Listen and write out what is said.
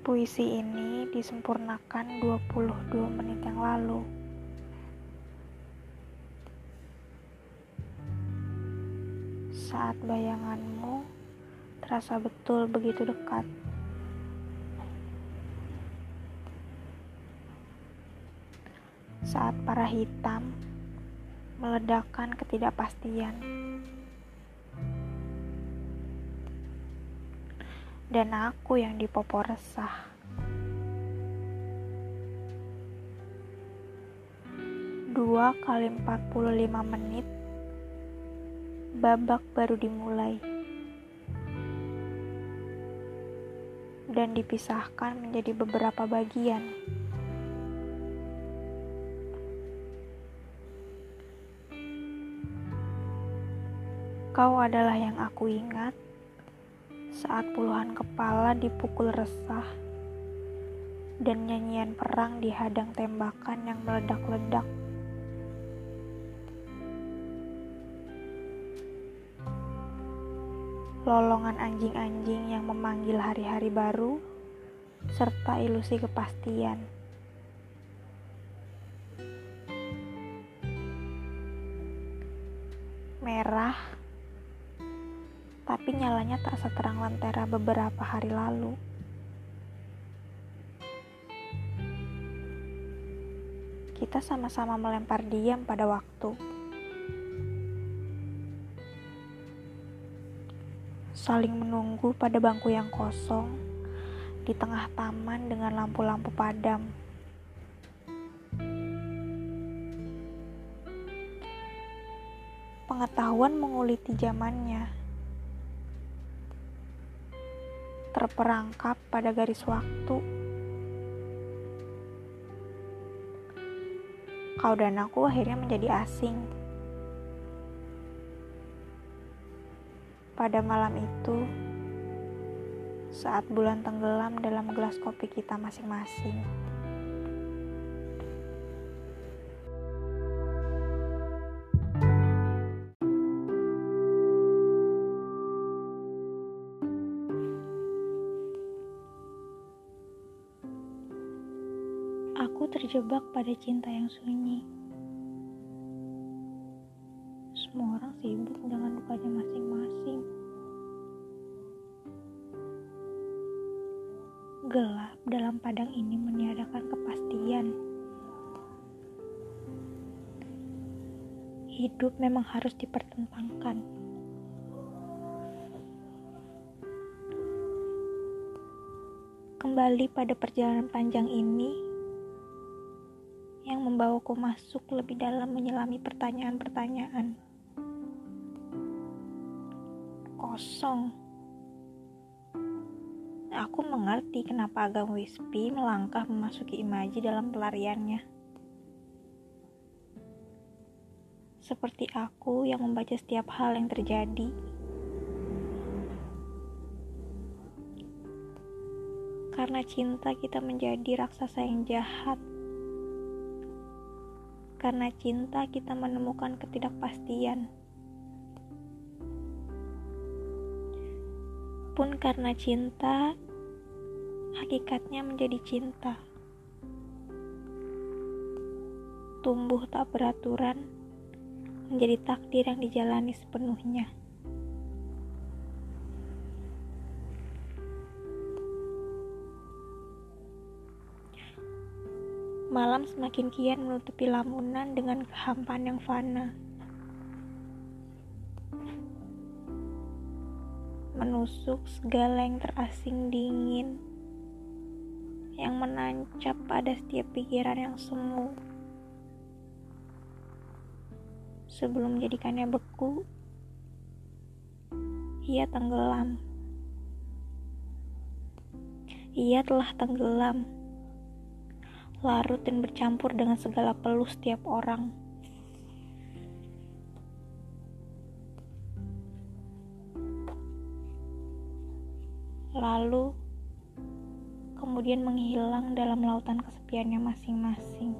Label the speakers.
Speaker 1: Puisi ini disempurnakan 22 menit yang lalu. Saat bayanganmu terasa betul begitu dekat. Saat para hitam meledakkan ketidakpastian. Dan aku yang dipopor resah. Dua kali 45 menit, babak baru dimulai. Dan dipisahkan menjadi beberapa bagian. Kau adalah yang aku ingat saat puluhan kepala dipukul resah dan nyanyian perang dihadang tembakan yang meledak-ledak. Lolongan anjing-anjing yang memanggil hari-hari baru serta ilusi kepastian. Merah tapi nyalanya tak seterang lentera beberapa hari lalu. Kita sama-sama melempar diam pada waktu. Saling menunggu pada bangku yang kosong di tengah taman dengan lampu-lampu padam. Pengetahuan menguliti zamannya terperangkap pada garis waktu. Kau dan aku akhirnya menjadi asing. Pada malam itu, saat bulan tenggelam dalam gelas kopi kita masing-masing. Aku terjebak pada cinta yang sunyi. Semua orang sibuk dengan dukanya masing-masing. Gelap dalam padang ini meniadakan kepastian. Hidup memang harus dipertentangkan. Kembali pada perjalanan panjang ini, yang membawaku masuk lebih dalam menyelami pertanyaan-pertanyaan. Kosong. Aku mengerti kenapa Agam Wispi melangkah memasuki imaji dalam pelariannya. Seperti aku yang membaca setiap hal yang terjadi. Karena cinta kita menjadi raksasa yang jahat karena cinta, kita menemukan ketidakpastian. Pun karena cinta, hakikatnya menjadi cinta. Tumbuh tak beraturan, menjadi takdir yang dijalani sepenuhnya. Malam semakin kian menutupi lamunan dengan kehampaan yang fana. Menusuk segala yang terasing dingin yang menancap pada setiap pikiran yang semu. Sebelum menjadikannya beku, ia tenggelam. Ia telah tenggelam larut dan bercampur dengan segala peluh setiap orang. Lalu, kemudian menghilang dalam lautan kesepiannya masing-masing.